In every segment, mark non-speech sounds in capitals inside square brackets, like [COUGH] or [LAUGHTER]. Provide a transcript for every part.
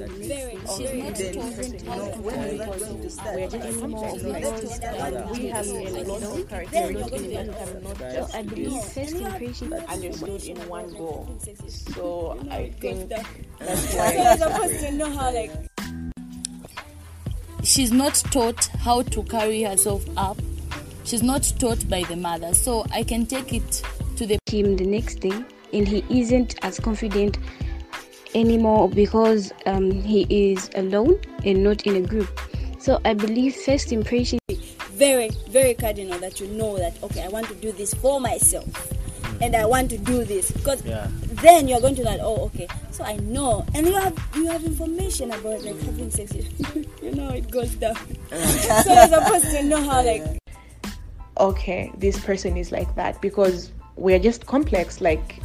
want to She's not good. taught You know, when is that going to start? we're just anymore because um, we have a lot of characteristics that cannot just I first impression understood in one go. So I think that's So why you're supposed to know how like she's not taught how to carry herself up. She's not taught by the mother. So I can take it to the him the next day and he isn't as confident anymore because um, he is alone and not in a group so i believe first impression very, very cardinal that you know that okay, I want to do this for myself. And I want to do this because Yeah. then you're going to like, oh, okay. So I know, and you have you have information about like having sex. [LAUGHS] you know it goes down. [LAUGHS] so you're supposed to know how like okay, this person is like that because we're just complex. Like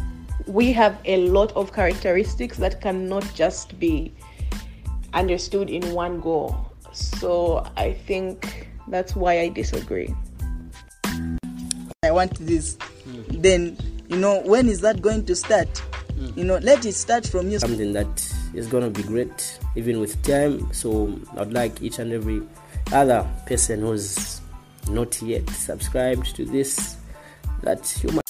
we have a lot of characteristics that cannot just be understood in one go. So I think that's why I disagree. I want this. Then, you know, when is that going to start? You know, let it start from you. something that is going to be great even with time so i'd like each and every other person who's not yet subscribed to this that you might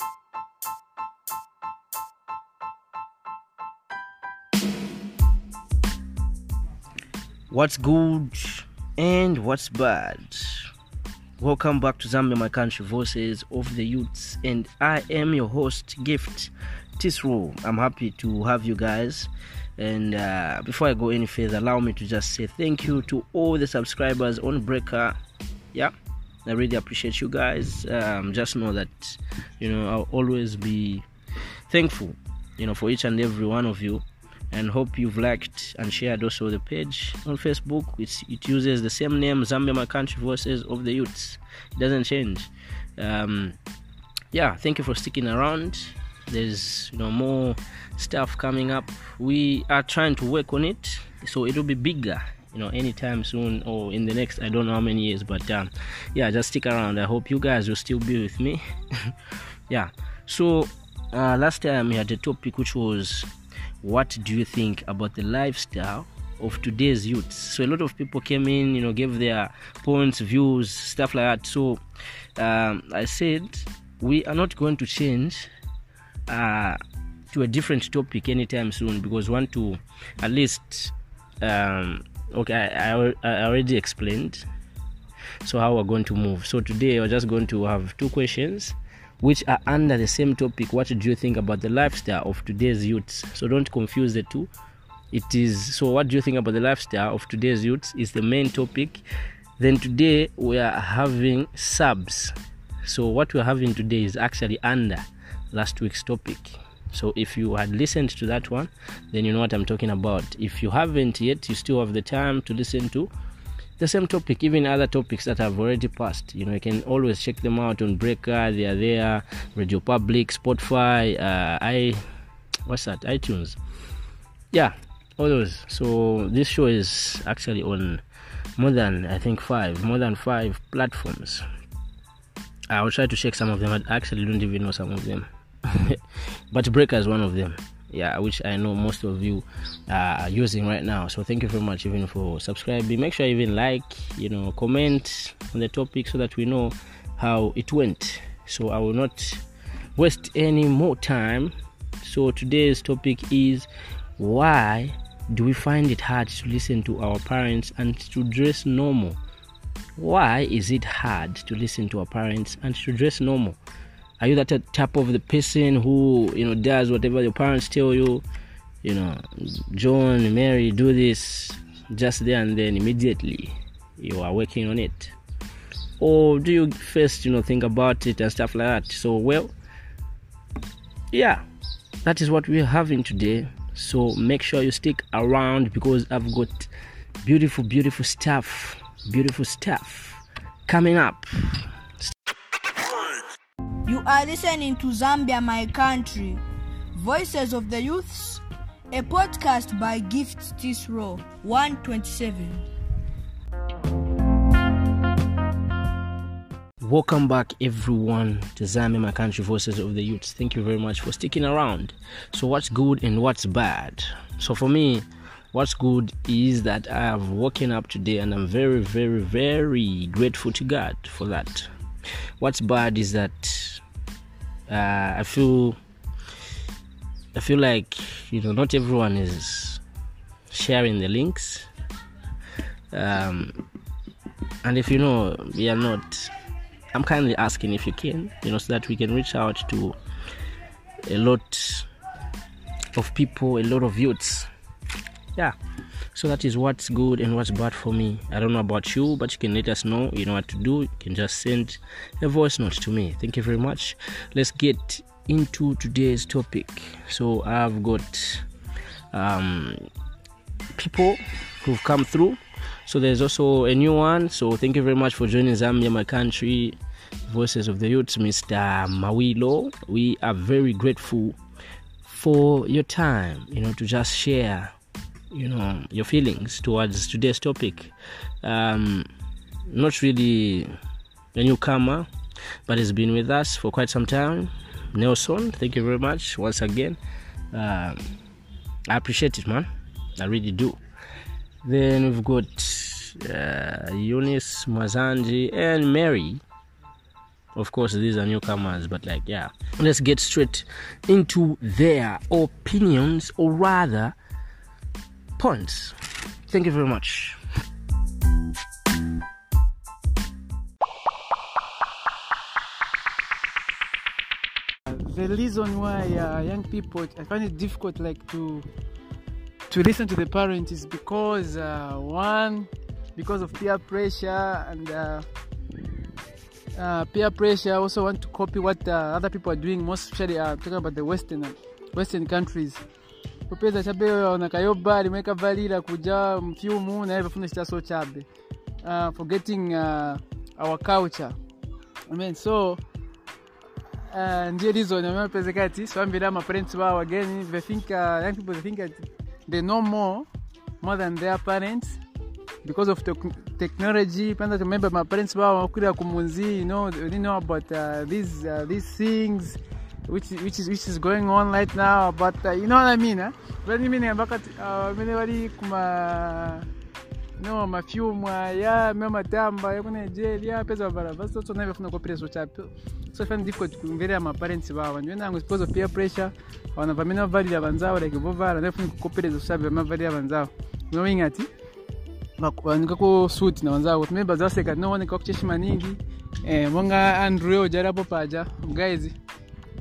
what's good and what's bad. Welcome back to zambia my country voices of the youths and i am your host gift tisro. I'm happy to have you guys. And uh, before i go any further allow me to just say thank you to all the subscribers on breaker. Yeah i really appreciate you guys. Um, just know that you know i'll always be thankful you know for each and every one of you and hope you've liked and shared also the page on facebook it's, it uses the same name zambia my country voices of the youths. It doesn't change. Um, yeah thank you for sticking around. There's you know more stuff coming up. We are trying to work on it so it'll be bigger you know anytime soon or in the next i don't know how many years but um, yeah just stick around. I hope you guys will still be with me. [LAUGHS] Yeah. So uh, last time we had a topic which was what do you think about the lifestyle of today's youths so a lot of people came in you know gave their points views stuff like that. So um, i said we are not going to change uh, to a different topic anytime soon because want to at least um, okay I, I, I already explained. So how we're going to move. So today we're just going to have two questions which are under the same topic what do you think about the lifestyle of today's youths? So don't confuse the two. It is so what do you think about the lifestyle of today's youths is the main topic. Then today we are having subs. So what we're having today is actually under last week's topic. So if you had listened to that one then you know what i'm talking about. If you haven't yet you still have the time to listen to the same topic even other topics that have already passed. You know you can always check them out on breaker they are there radio public spotify uh, i what's that itunes. Yeah all those. So this show is actually on more than i think five more than five platforms. I will try to check some of them i actually don't even know some of them. [LAUGHS] But breaker is one of them yeah which i know most of you are using right now. So thank you very much even for subscribing. Make sure you even like you know comment on the topic so that we know how it went. So i will not waste any more time. So today's topic is why do we find it hard to listen to our parents and to dress normal? Why is it hard to listen to our parents and to dress normal are you that type of the person who you know does whatever your parents tell you? You know john mary do this just there and then immediately you are working on it. Or do you first you know think about it and stuff like that? So well yeah that is what we're having today. So make sure you stick around because i've got beautiful beautiful stuff beautiful stuff coming up are listening to Zambia, my country. Voices of the Youths, a podcast by Gift Tisro 127. Welcome back, everyone, to Zambia, my country, voices of the youths. Thank you very much for sticking around. So, what's good and what's bad? So, for me, what's good is that I have woken up today and I'm very, very, very grateful to God for that. What's bad is that uh, I feel I feel like you know not everyone is sharing the links. Um, and if you know we are not I'm kindly asking if you can, you know, so that we can reach out to a lot of people, a lot of youths. Yeah. So that is what's good and what's bad for me. I don't know about you, but you can let us know. You know what to do. You can just send a voice note to me. Thank you very much. Let's get into today's topic. So I've got um, people who've come through. So there's also a new one. So thank you very much for joining Zambia, my country. Voices of the youth Mr. Mawilo. We are very grateful for your time, you know, to just share, you know, your feelings towards today's topic. Um, not really a newcomer, but has been with us for quite some time. Nelson, thank you very much once again. Um, I appreciate it, man. I really do. Then we've got uh, Eunice Mwazanji and Mary. Of course, these are newcomers, but like, yeah. Let's get straight into their opinions, or rather, Thank you very much. the reason why uh, young people I find it difficult like to to listen to the parents is because uh, one because of peer pressure and uh, uh, peer pressure I also want to copy what uh, other people are doing most especially uh, talking about the western western countries popeza chabe na kayoba limwe valira kuja mfyumu naye bafuna chitaso chabe. Uh, forgetting uh, our culture. I mean, so uh, ndiyo reason amepezeka ati swambira maparents wao again they think uh, young people they think that they know more more than their parents. Because of te technology panda remember my parents wao wakurira kumunzi you know they know about uh, these uh, these things which which is which is going on right now but uh, you know what I mean eh? very meaning eh? bakati uh, mene bari kuma no mafyumwa ya mematamba ya kuna Nigeria pesa barabara so tunavyo funa kwa pressure chapo so fan difficult kuongelea ma parents baba ndio nangu because of peer pressure wanavamina vali ya banzao like bovara ndio funa kukopereza sababu ya vali ya banzao knowing ati banika ko suit na wanzao tumeba zaseka no one kwa kucheshima nyingi eh mwanga Andrew jarapo paja guys.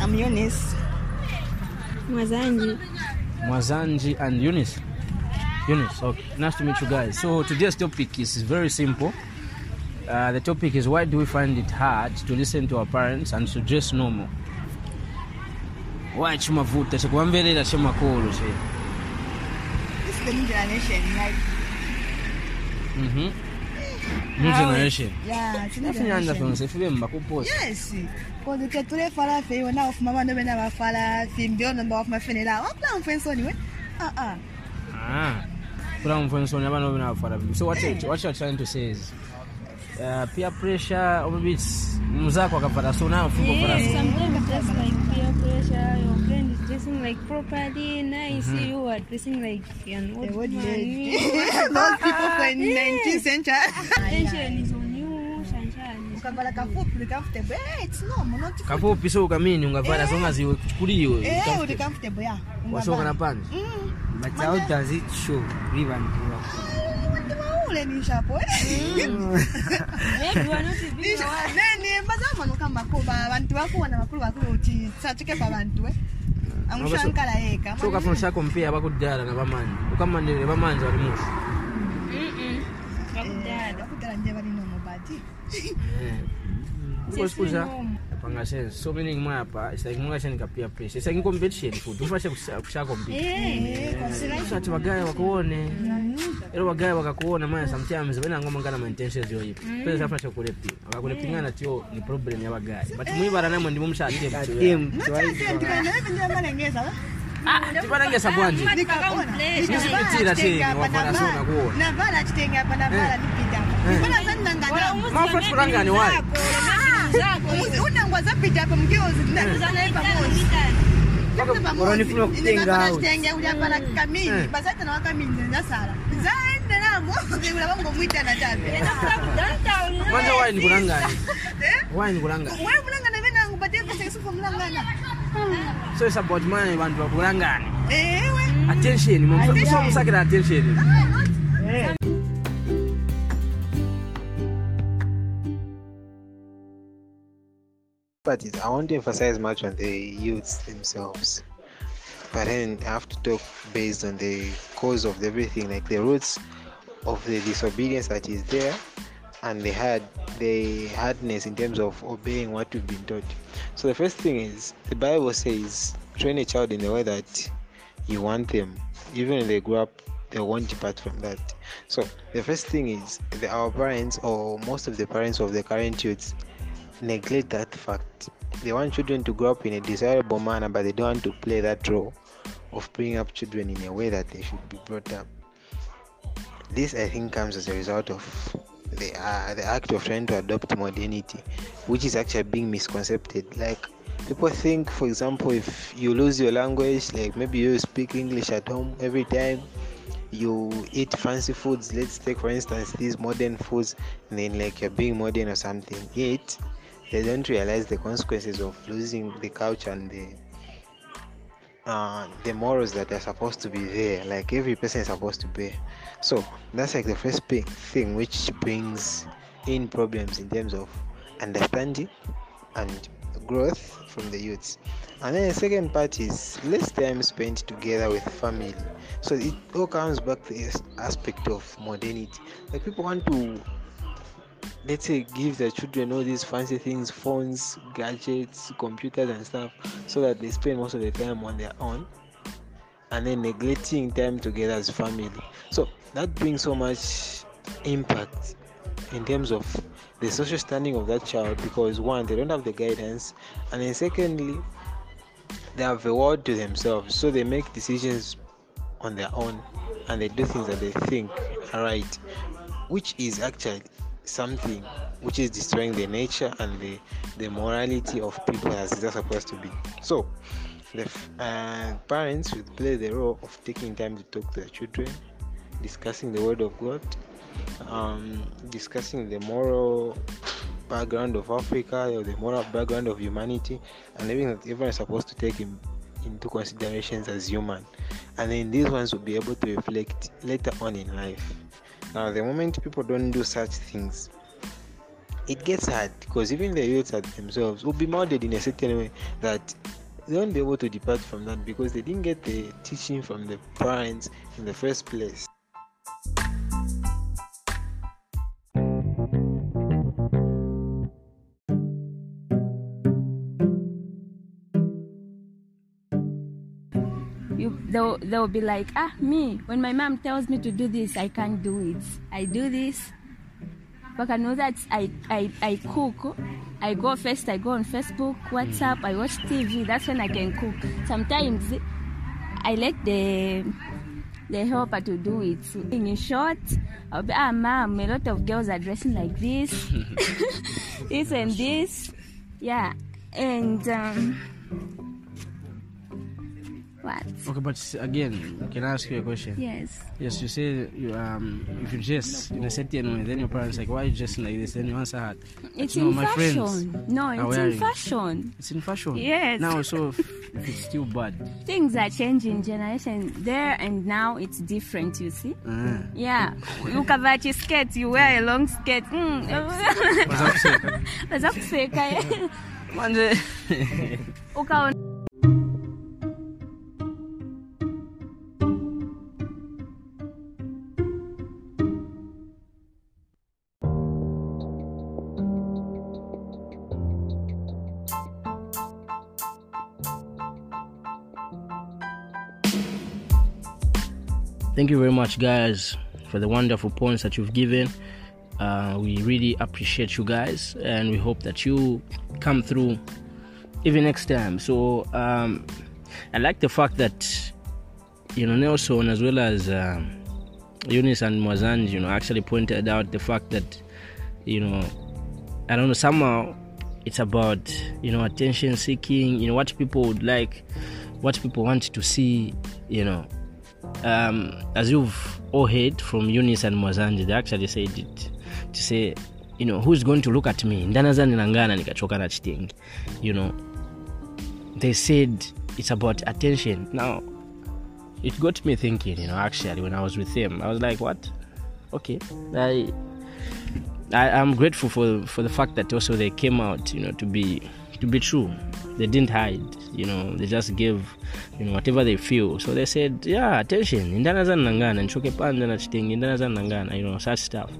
I'm Eunice. Mwazanji. Mwazanji and Eunice. Eunice, okay. Nice to meet you guys. So today's topic is very simple. Uh, the topic is why do we find it hard to listen to our parents and to dress normal? Why chimavuta chikwamverera chimakolo che. This is the new generation, like. Mhm. New generation. Yeah, it's new Nafunyanza generation. fonse fibe mbakuposa. Yes. Because the tule fala fe wana of mama no bena ba fala fi mbio no of my friend la. What plan friend so anyway? Ah ah. Ah. Kula mfensoni abana bina bafara bibi. So what you, what you're trying to say is uh, peer pressure or maybe it's mzako akapata so now fuko yeah, so. Sometimes just like peer pressure, your friend is dressing like properly, now you are dressing like an old old man. [LAUGHS] [LAUGHS] Those people from 19th century. Attention is on you, sunshine. Ukavala kafupi comfortable. Eh, it's normal, not Kafupi so ukamini ungavala so ngazi ziwe kuchukuliwe. Eh, uli comfortable yeah. Wasoka na pants. But how does it show even ule ulenisha eh? [LAUGHS] po nembazaamwana okamakuba abantu bakuwa nabakulu bakulu oti satukeko abantu eh? mm. amushankala yeka so kafuna oshaka omupiira bakuddala nabamanyi okamanyi nebamanyi balimusi bakuddala eh, nje balina omubati [LAUGHS] mm pangashen so mimi apa isaiki mwashen kapia pressure competition futhi ufashe kusha compete eh sathi ero bagaya bakakuona maya sometimes bena ngoma ngana my pesa afashe kule pi tio ni problem ya bagaya but mwi namwe ndimo mshadie mtu zako [LAUGHS] attention mumsakira attention. I won't emphasize much on the youths themselves. But then I have to talk based on the cause of everything, like the roots of the disobedience that is there and the hard the hardness in terms of obeying what we've been taught. So the first thing is the Bible says train a child in the way that you want them. Even when they grow up they won't depart from that. So the first thing is the, our parents or most of the parents of the current youths neglect that fact. They want children to grow up in a desirable manner, but they don't want to play that role of bringing up children in a way that they should be brought up. This, I think, comes as a result of the uh, the act of trying to adopt modernity, which is actually being misconcepted. Like people think, for example, if you lose your language, like maybe you speak English at home every time, you eat fancy foods. Let's take, for instance, these modern foods, and then like you're being modern or something. Yet they don't realize the consequences of losing the culture and the uh, the morals that are supposed to be there like every person is supposed to be so that's like the first big thing which brings in problems in terms of understanding and growth from the youths. And then the second part is less time spent together with family. So it all comes back to this aspect of modernity. Like people want to let's say give their children all these fancy things phones gadgets computers and stuff so that they spend most of the time on their own and then neglecting time together as family. So that brings so much impact in terms of the social standing of that child because one they don't have the guidance and then secondly they have a world to themselves so they make decisions on their own and they do things that they think are right which is actually something which is destroying the nature and the, the morality of people as they're supposed to be. So, the uh, parents should play the role of taking time to talk to their children, discussing the Word of God, um, discussing the moral background of Africa or the moral background of humanity, and everything that everyone is supposed to take in, into considerations as human. And then these ones will be able to reflect later on in life. Now, the moment people don't do such things, it gets hard because even the youths themselves will be molded in a certain way that they won't be able to depart from that because they didn't get the teaching from the parents in the first place. They'll, they'll be like ah me when my mom tells me to do this i can't do it. I do this. But i know that i i, I cook. I go first i go on facebook whatsapp i watch tv that's when i can cook. Sometimes i let the the helper to do it. In short i'll be ah mom a lot of girls are dressing like this [LAUGHS] [LAUGHS] this and this. Yeah and um Okay, but again, can I ask you a question? Yes. Yes, you say you um if you dress in a certain way, then your parents like, why are you dressing like this? Then you answer her. It's "No, in my fashion. friends No, it's in fashion. It's in fashion. Yes. Now, so if, it's still bad. Things are changing generation there and now it's different, you see? Ah. Yeah. your skirt, you wear a long skirt. Mm. Kuseka. Waza kuseka, eh. Manje. Ukaona thank you very much guys for the wonderful points that you've given. Uh, we really appreciate you guys and we hope that you come through even next time. So um, i like the fact that you know nelson as well as um, eunice and mwazanji you know actually pointed out the fact that you know i don't know somehow it's about you know attention seeking you know what people would like what people want to see you know um, as you've all heard from eunice and mwazanji they actually said it to say you know who's going to look at me? Ndanaza nilangana you know. They said it's about attention. Now it got me thinking you know actually when i was with them i was like what? Okay. I I, I'm grateful for for the fact that also they came out, you know, to be to be true. They didn't hide, you know. They just gave, you know, whatever they feel. So they said, yeah, attention. Indana za nangana, nchoke panda na chitenge, indana za nangana, you know, such stuff.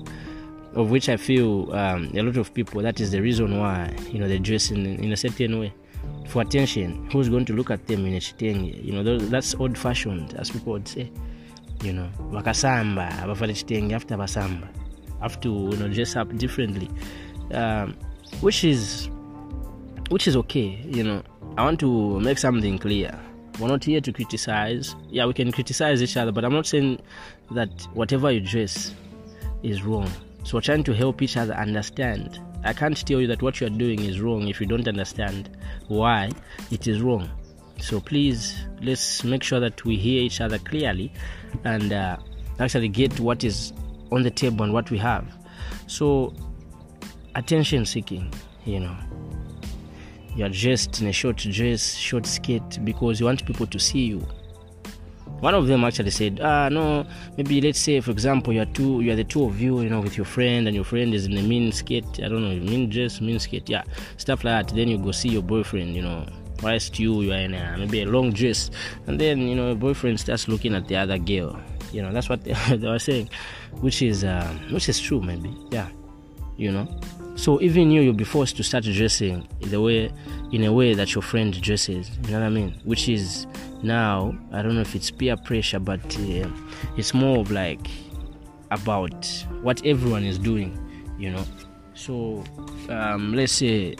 Of which I feel um, a lot of people that is the reason why you know they dress in, in a certain way for attention. Who's going to look at them in a chitenge? You know, that's old fashioned, as people would say. You know, wakasamba, abafale chitenge after basamba have to you know dress up differently um, which is which is okay you know. I want to make something clear. We're not here to criticize. Yeah we can criticize each other but i'm not saying that whatever you dress is wrong. So we're trying to help each other understand. I can't tell you that what you're doing is wrong if you don't understand why it is wrong. So please let's make sure that we hear each other clearly and uh, actually get what is on the table and what we have. So, attention seeking, you know. You're dressed in a short dress, short skirt because you want people to see you. One of them actually said, ah, no, maybe let's say, for example, you're two, you're the two of you, you know, with your friend, and your friend is in a mean skirt, I don't know, mean dress, mean skirt, yeah, stuff like that. Then you go see your boyfriend, you know, whilst you, you are in a, maybe a long dress, and then, you know, boyfriend starts looking at the other girl you know that's what they, [LAUGHS] they were saying which is um, which is true maybe yeah you know so even you you'll be forced to start dressing in the way in a way that your friend dresses you know what i mean? Which is now i don't know if it's peer pressure but uh, it's more of like about what everyone is doing you know? So um, let's say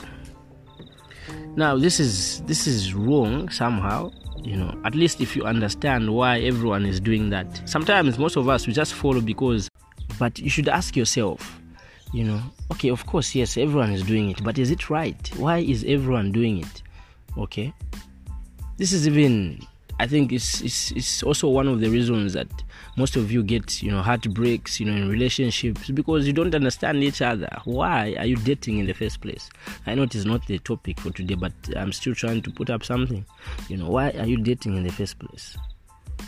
now this is this is wrong somehow you know? At least if you understand why everyone is doing that. Sometimes most of us we just follow because but you should ask yourself you know okay of course yes everyone is doing it but is it right? Why is everyone doing it? Okay. This is even i think it's, it's it's also one of the reasons that most of you get you know heartbreaks you know in relationships because you don't understand each other. Why are you dating in the first place? I know it is not the topic for today but i'm still trying to put up something. You know why are you dating in the first place?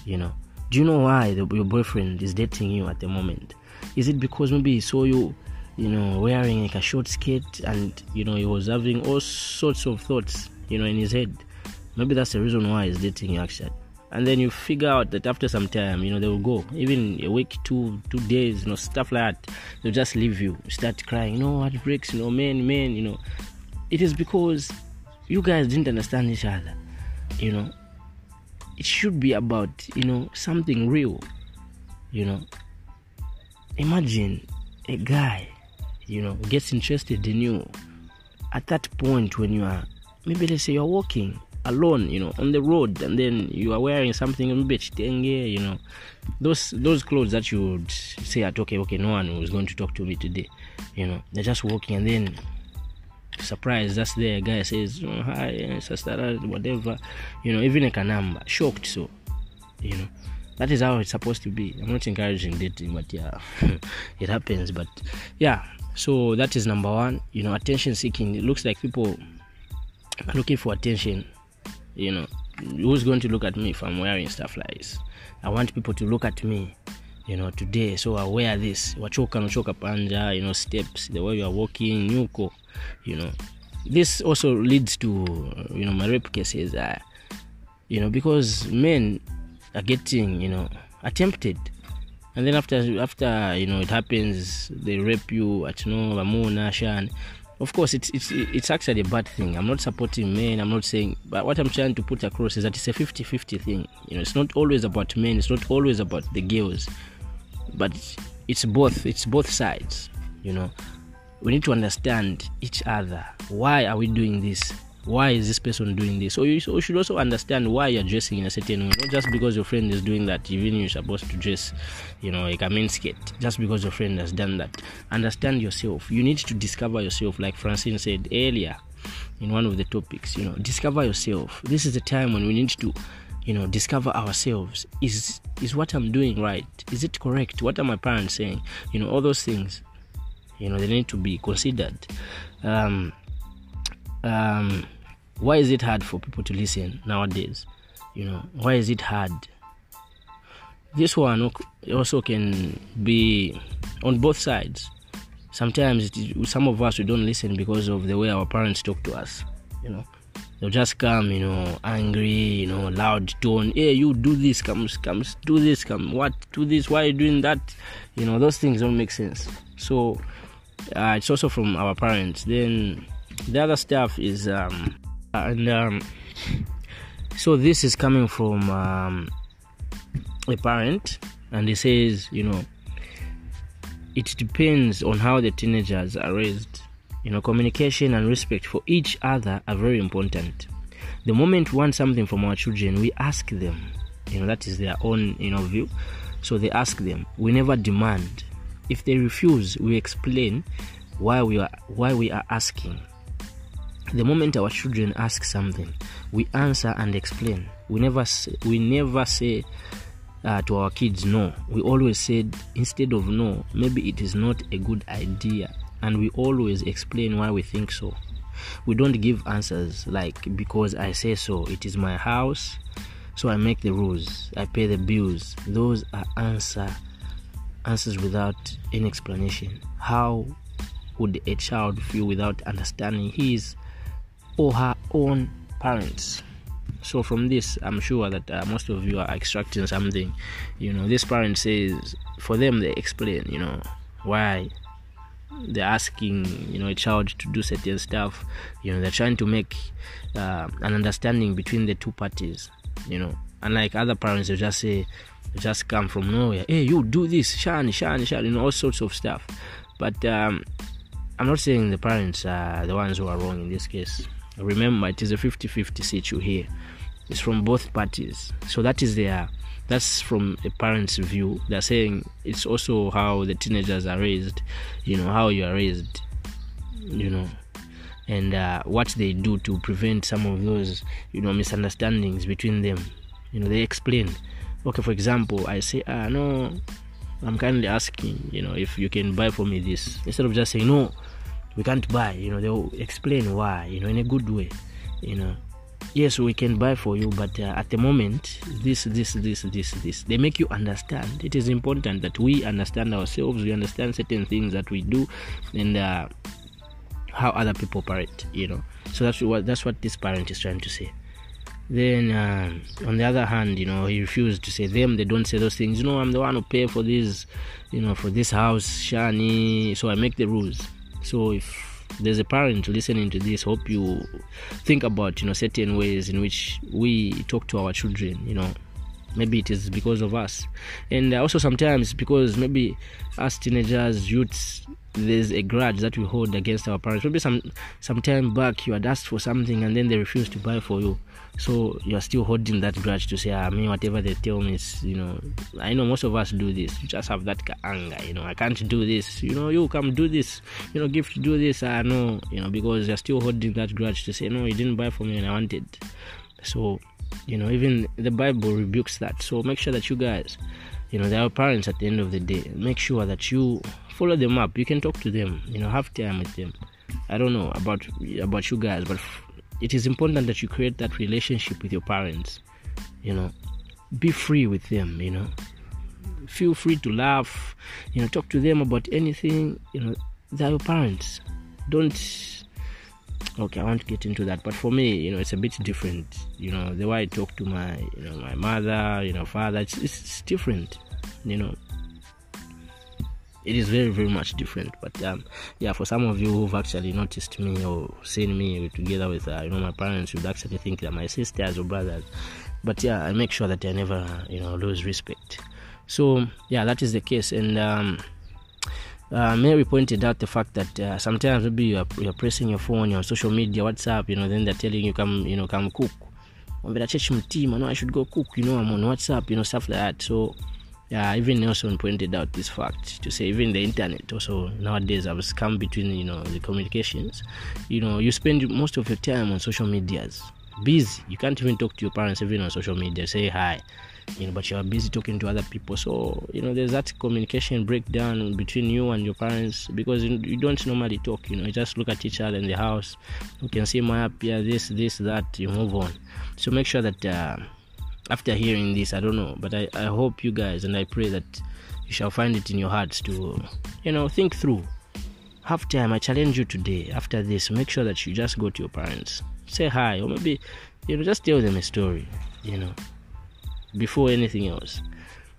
You know do you know why the, your boyfriend is dating you at the moment? Is it because maybe he saw you you know wearing like a short skirt and you know he was having all sorts of thoughts you know in his head. Maybe that's the reason why he's dating actually. And then you figure out that after some time you know they will go. Even a week two two days you know stuff like that they'll just leave you. Start crying you know what breaks you know man man you know. It is because you guys didn't understand each other you know. It should be about you know something real you know. Imagine a guy you know gets interested in you. At that point when you are maybe let's say you're walking alone you know on the road and then you are wearing something maybe chitenge you know those those clothes that you would say at okay okay no one is going to talk to me today you know they're just walking and then surprise that's there a guy says oh, hi sister whatever you know even like a number shocked so you know that is how it's supposed to be. I'm not encouraging dating but yeah [LAUGHS] it happens but yeah so that is number one. You know attention seeking. It looks like people are looking for attention. You know who's going to look at me if i'm wearing stuff like this? I want people to look at me you know today. So i wear this. Wachoka nachoka panja you know steps the way you are walking nyuko you know. This also leads to you know my rape cases uh, you know because men are getting you know attempted and then after after you know it happens they rape you at no shan of course it's it's it's actually a bad thing. I'm not supporting men. I'm not saying but what i'm trying to put across is that it's a 50-50 thing. You know it's not always about men. It's not always about the girls. But it's both it's both sides you know. We need to understand each other. Why are we doing this why is this person doing this? So you, so you should also understand why you're dressing in a certain way. Not just because your friend is doing that even you're supposed to dress you know like a main skirt just because your friend has done that. Understand yourself. You need to discover yourself like francine said earlier in one of the topics you know discover yourself. This is the time when we need to you know discover ourselves. Is is what i'm doing right? Is it correct? What are my parents saying? You know all those things you know they need to be considered. Um um why is it hard for people to listen nowadays? You know why is it hard? This one also can be on both sides. Sometimes it, some of us we don't listen because of the way our parents talk to us you know. They'll just come you know angry you know loud tone. Hey you do this come come do this come what do this why are you doing that? You know those things don't make sense. So uh, it's also from our parents. Then the other stuff is um and um so this is coming from um a parent and he says you know it depends on how the teenagers are raised. You know communication and respect for each other are very important. The moment we want something from our children we ask them. You know that is their own you know view. So they ask them. We never demand. If they refuse we explain why we are why we are asking the moment our children ask something we answer and explain. We never say, we never say uh, to our kids no. We always said instead of no maybe it is not a good idea. And we always explain why we think so. We don't give answers like because i say so it is my house so i make the rules i pay the bills. Those are answer answers without any explanation. How would a child feel without understanding his or her own parents. So from this i'm sure that uh, most of you are extracting something. You know this parent says for them they explain you know why they're asking you know a child to do certain stuff. You know they're trying to make uh, an understanding between the two parties you know. Unlike other parents they just say just come from nowhere. Hey you do this shani shani shani you know all sorts of stuff. But um, i'm not saying the parents are the ones who are wrong in this case remember it is a 50-50 situ here. It's from both parties. So that is their that's from a parent's view. They're saying it's also how the teenagers are raised you know how you are raised you know and uh, what they do to prevent some of those you know misunderstandings between them. You know they explain. Okay for example i say ah no i'm kindly asking you know if you can buy for me this. Instead of just saying no we can't buy you know they'll explain why you know in a good way you know. Yes we can buy for you but uh, at the moment this this this this this they make you understand. It is important that we understand ourselves we understand certain things that we do and uh, how other people operate you know. So that's what that's what this parent is trying to say. Then uh, on the other hand you know he refused to say them they don't say those things. You know i'm the one who pay for this you know for this house shani so i make the rules so if there's a parent listening to this hope you think about you know certain ways in which we talk to our children you know maybe it is because of us and also sometimes because maybe us teenagers youths there's a grudge that we hold against our parents maybe some some time back you had asked for something and then they refused to buy for you so you're still holding that grudge to say, I ah, mean, whatever they tell me is, you know, I know most of us do this. You just have that anger, you know, I can't do this. You know, you come do this, you know, gift do this. I know, you know, because you're still holding that grudge to say, no, you didn't buy for me and I wanted. So, you know, even the Bible rebukes that. So make sure that you guys, you know, they are parents at the end of the day. Make sure that you follow them up. You can talk to them, you know, have time with them. I don't know about about you guys, but it is important that you create that relationship with your parents you know be free with them you know feel free to laugh you know talk to them about anything you know they're your parents don't okay i won't get into that but for me you know it's a bit different. You know the way i talk to my you know my mother you know father it's, it's different you know. It is very very much different but um, yeah for some of you who've actually noticed me or seen me together with uh, you know my parents would actually think they're my sisters or brothers. But yeah i make sure that i never you know lose respect. So yeah that is the case and um, uh, Mary pointed out the fact that uh, sometimes maybe you're, you're pressing your phone, you're on social media, WhatsApp, you know, then they're telling you come, you know, come cook. Wambia church team, I know I should go cook, you know, I'm on WhatsApp, you know, stuff like that. So yeah, even Nelson pointed out this fact to say even the internet also nowadays has come between you know the communications. You know, you spend most of your time on social medias, busy. You can't even talk to your parents even on social media, say hi you know but you are busy talking to other people. So you know there's that communication breakdown between you and your parents because you, don't normally talk you know you just look at each other in the house. You can see my up here this this that you move on. So make sure that uh, after hearing this i don't know but I, I hope you guys and i pray that you shall find it in your hearts to you know think through. Have time i challenge you today after this make sure that you just go to your parents. Say hi or maybe you know just tell them a story you know before anything else.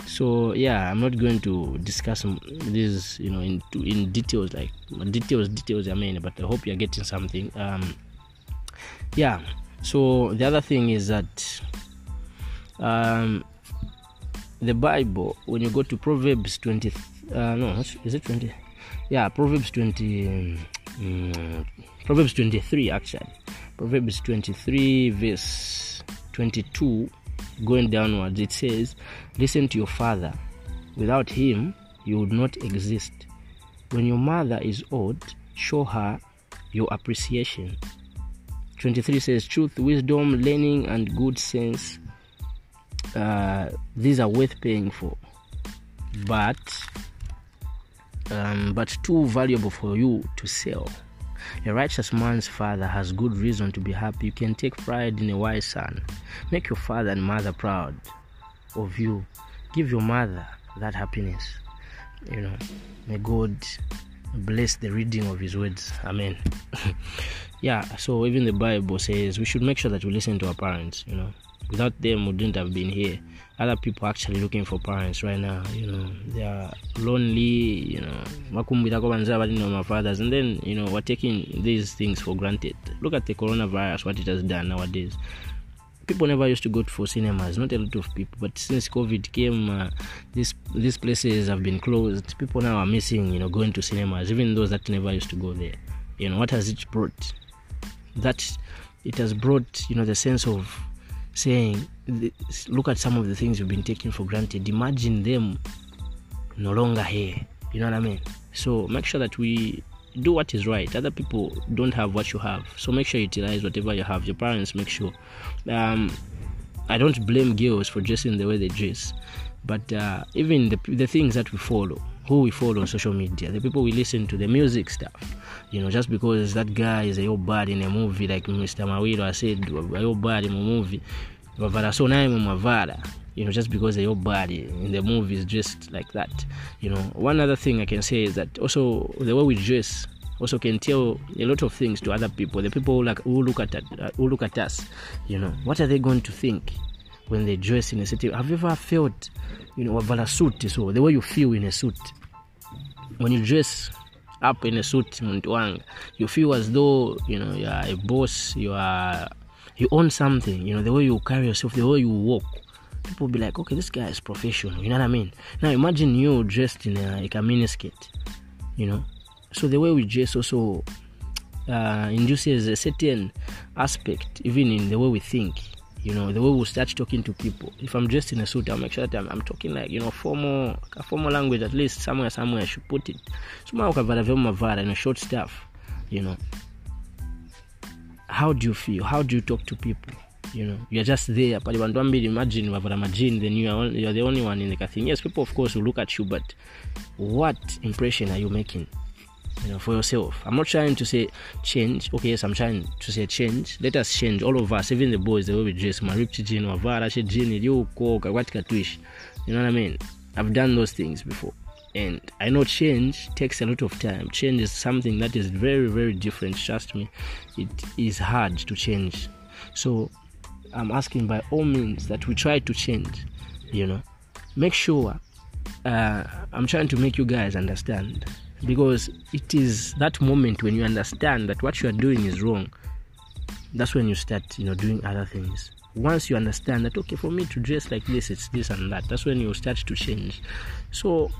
So yeah i'm not going to discuss this you know in in details like details details i mean but i hope you're getting something. Um yeah so the other thing is that um the bible when you go to proverbs 20 uh no is it 20 yeah proverbs 20 um, proverbs 23 actually. Proverbs 23 verse 22 going downwards, it says, Listen to your father. Without him, you would not exist. When your mother is old, show her your appreciation. 23 says, Truth, wisdom, learning, and good sense, uh, these are worth paying for. But um, but too valuable for you to sell. A righteous man's father has good reason to be happy. You can take pride in a wise son. Make your father and mother proud of you. Give your mother that happiness. You know, may God bless the reading of His words. Amen. [LAUGHS] yeah, so even the Bible says we should make sure that we listen to our parents. You know, without them, we wouldn't have been here. Other people actually looking for parents right now you know. They are lonely you know. My fathers. And then you know we're taking these things for granted. Look at the coronavirus what it has done nowadays. People never used to go for cinemas not a lot of people. But since covid came uh, these these places have been closed. People now are missing you know going to cinemas even those that never used to go there. You know what has it brought? That it has brought you know the sense of saying look at some of the things you've been taking for granted. Imagine them no longer here. You know what i mean? So make sure that we do what is right. Other people don't have what you have. So make sure you utilize whatever you have. Your parents make sure. Um, i don't blame girls for dressing the way they dress but uh, even the, the things that we follow who we follow on social media the people we listen to the music stuff you know just because that guy is a old bad in a movie like mr mawilo i said a old bad in a movie vavala so naye mumavara you know just because the old body in the movie is dressed like that you know. One other thing i can say is that also the way we dress also can tell a lot of things to other people the people who, like, who look at uh, who look at us you know. What are they going to think when they dress in a city have you ever felt you know wavala suit so the way you feel in a suit? When you dress up in a suit you feel as though you know you are a boss you are you own something you know the way you carry yourself the way you walk. People be like okay this guy is professional you know what i mean? Now imagine you dressed in a, like a miniskirt you know? So the way we dress also uh, induces a certain aspect even in the way we think you know the way we start talking to people. If i'm dressed in a suit i'll make sure that i'm, I'm talking like you know formal a formal language at least somewhere somewhere i should put it. Soma ukavala vyomavara you know short stuff you know. How do you feel? How do you talk to people? You know you're just there pale vantu ambiri imagine wavala majini then you are, you're the only one in the thing yes people of course will look at you but what impression are you making you know for yourself. I'm not trying to say change. Okay yes i'm trying to say change. Let us change all of us even the boys the way we dress. Maripchi jini wavala she jini liuko kakwati twish you know what i mean? I've done those things before. And i know change takes a lot of time. Change is something that is very very different. Trust me it is hard to change. So i'm asking by all means that we try to change you know. Make sure uh, I'm trying to make you guys understand because it is that moment when you understand that what you are doing is wrong. That's when you start, you know, doing other things. Once you understand that, okay, for me to dress like this, it's this and that. That's when you start to change. So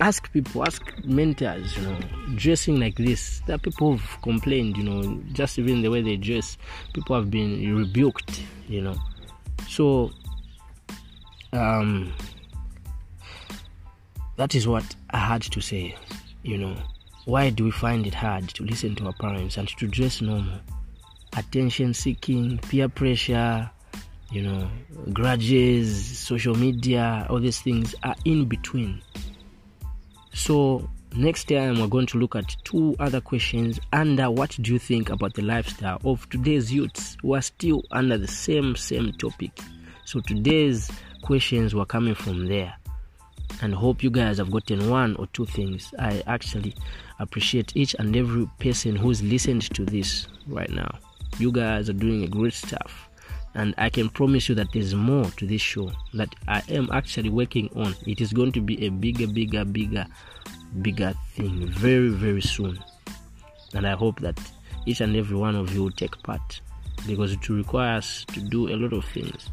ask people, ask mentors, you know, dressing like this. That people have complained, you know, just even the way they dress, people have been rebuked, you know. So, um, that is what I had to say, you know. Why do we find it hard to listen to our parents and to dress normal? Attention seeking, peer pressure, you know, grudges, social media, all these things are in between. So, next time we're going to look at two other questions under what do you think about the lifestyle of today's youths who are still under the same same topic. So today's questions were coming from there. And hope you guys have gotten one or two things. I actually appreciate each and every person who's listened to this right now. You guys are doing a great stuff and I can promise you that there's more to this show that I am actually working on. It is going to be a bigger, bigger, bigger, bigger thing very, very soon. And I hope that each and every one of you will take part because it requires to do a lot of things.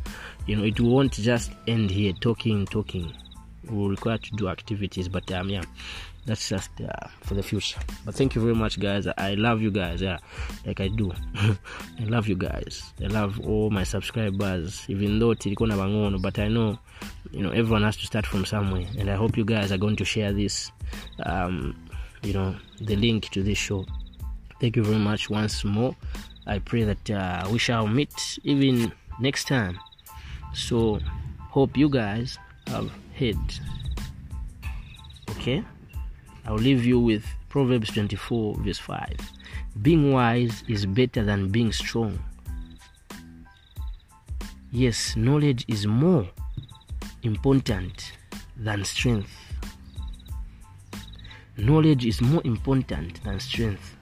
You know, it won't just end here talking, talking. We require to do activities, but um, yeah, that's just uh, for the future. But thank you very much guys. I love you guys yeah like i do. [LAUGHS] I love you guys. I love all my subscribers even though tilikuwa na bangono but i know you know everyone has to start from somewhere. And i hope you guys are going to share this um, you know the link to this show. Thank you very much once more. I pray that uh, we shall meet even next time. So hope you guys have heard okay I'll leave you with Proverbs 24, verse 5. Being wise is better than being strong. Yes, knowledge is more important than strength. Knowledge is more important than strength.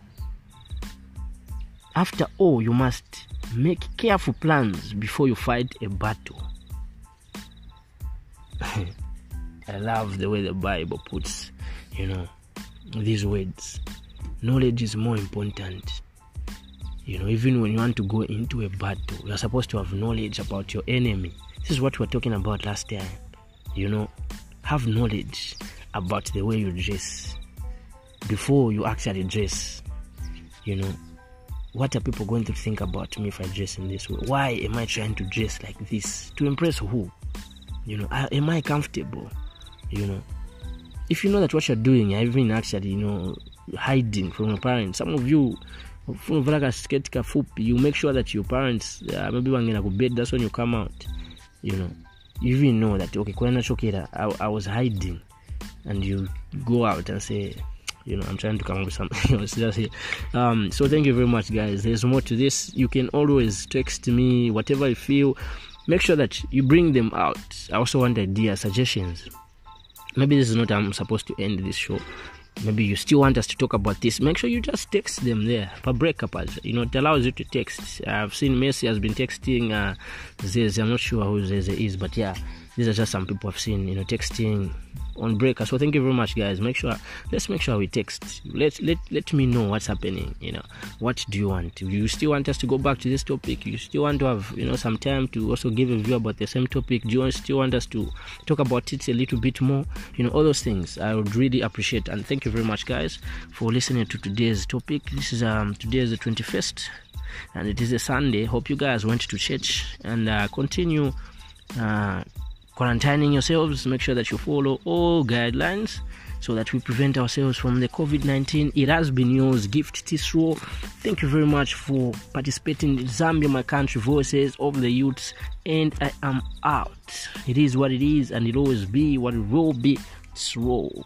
After all, you must make careful plans before you fight a battle. I love the way the Bible puts you know these words. Knowledge is more important. You know even when you want to go into a battle you're supposed to have knowledge about your enemy. This is what we were talking about last time. You know have knowledge about the way you dress before you actually dress. You know what are people going to think about me if i dress in this way? Why am i trying to dress like this? To impress who you know am i comfortable? You know if you know that what you're doing you're even actually you know hiding from your parents. Some of you unavala kasketi kafupi you make sure that your parents uh, maybe wangena kubed that's when you come out you know. You even know that okay nachokera I, i was hiding. And you go out and say you know i'm trying to come up with something [LAUGHS] um so thank you very much guys. There's more to this. You can always text me whatever you feel make sure that you bring them out. I also want ideas suggestions. Maybe this is not i'm supposed to end this show. Maybe you still want us to talk about this. Make sure you just text them there for Breaker you know it allows you to text. I've seen messi has been texting uh zeze i'm not sure who zeze is but yeah these are just some people i've seen you know texting on Breaker so thank you very much guys. Make sure let's make sure we text. Let let let me know what's happening you know. What do you want? Do you still want us to go back to this topic? You still want to have you know some time to also give a view about the same topic? Do you still want us to talk about it a little bit more? You know all those things i would really appreciate. And thank you very much guys for listening to today's topic. This is um today is the 21st and it is a sunday. Hope you guys went to church and uh, continue uh, quarantining yourselves make sure that you follow all guidelines so that we prevent ourselves from the covid-19 it has been yours gift tisro thank you very much for participating in zambia my country voices of the youths and i am out. It is what it is and it'll always be what it will be. Tisro.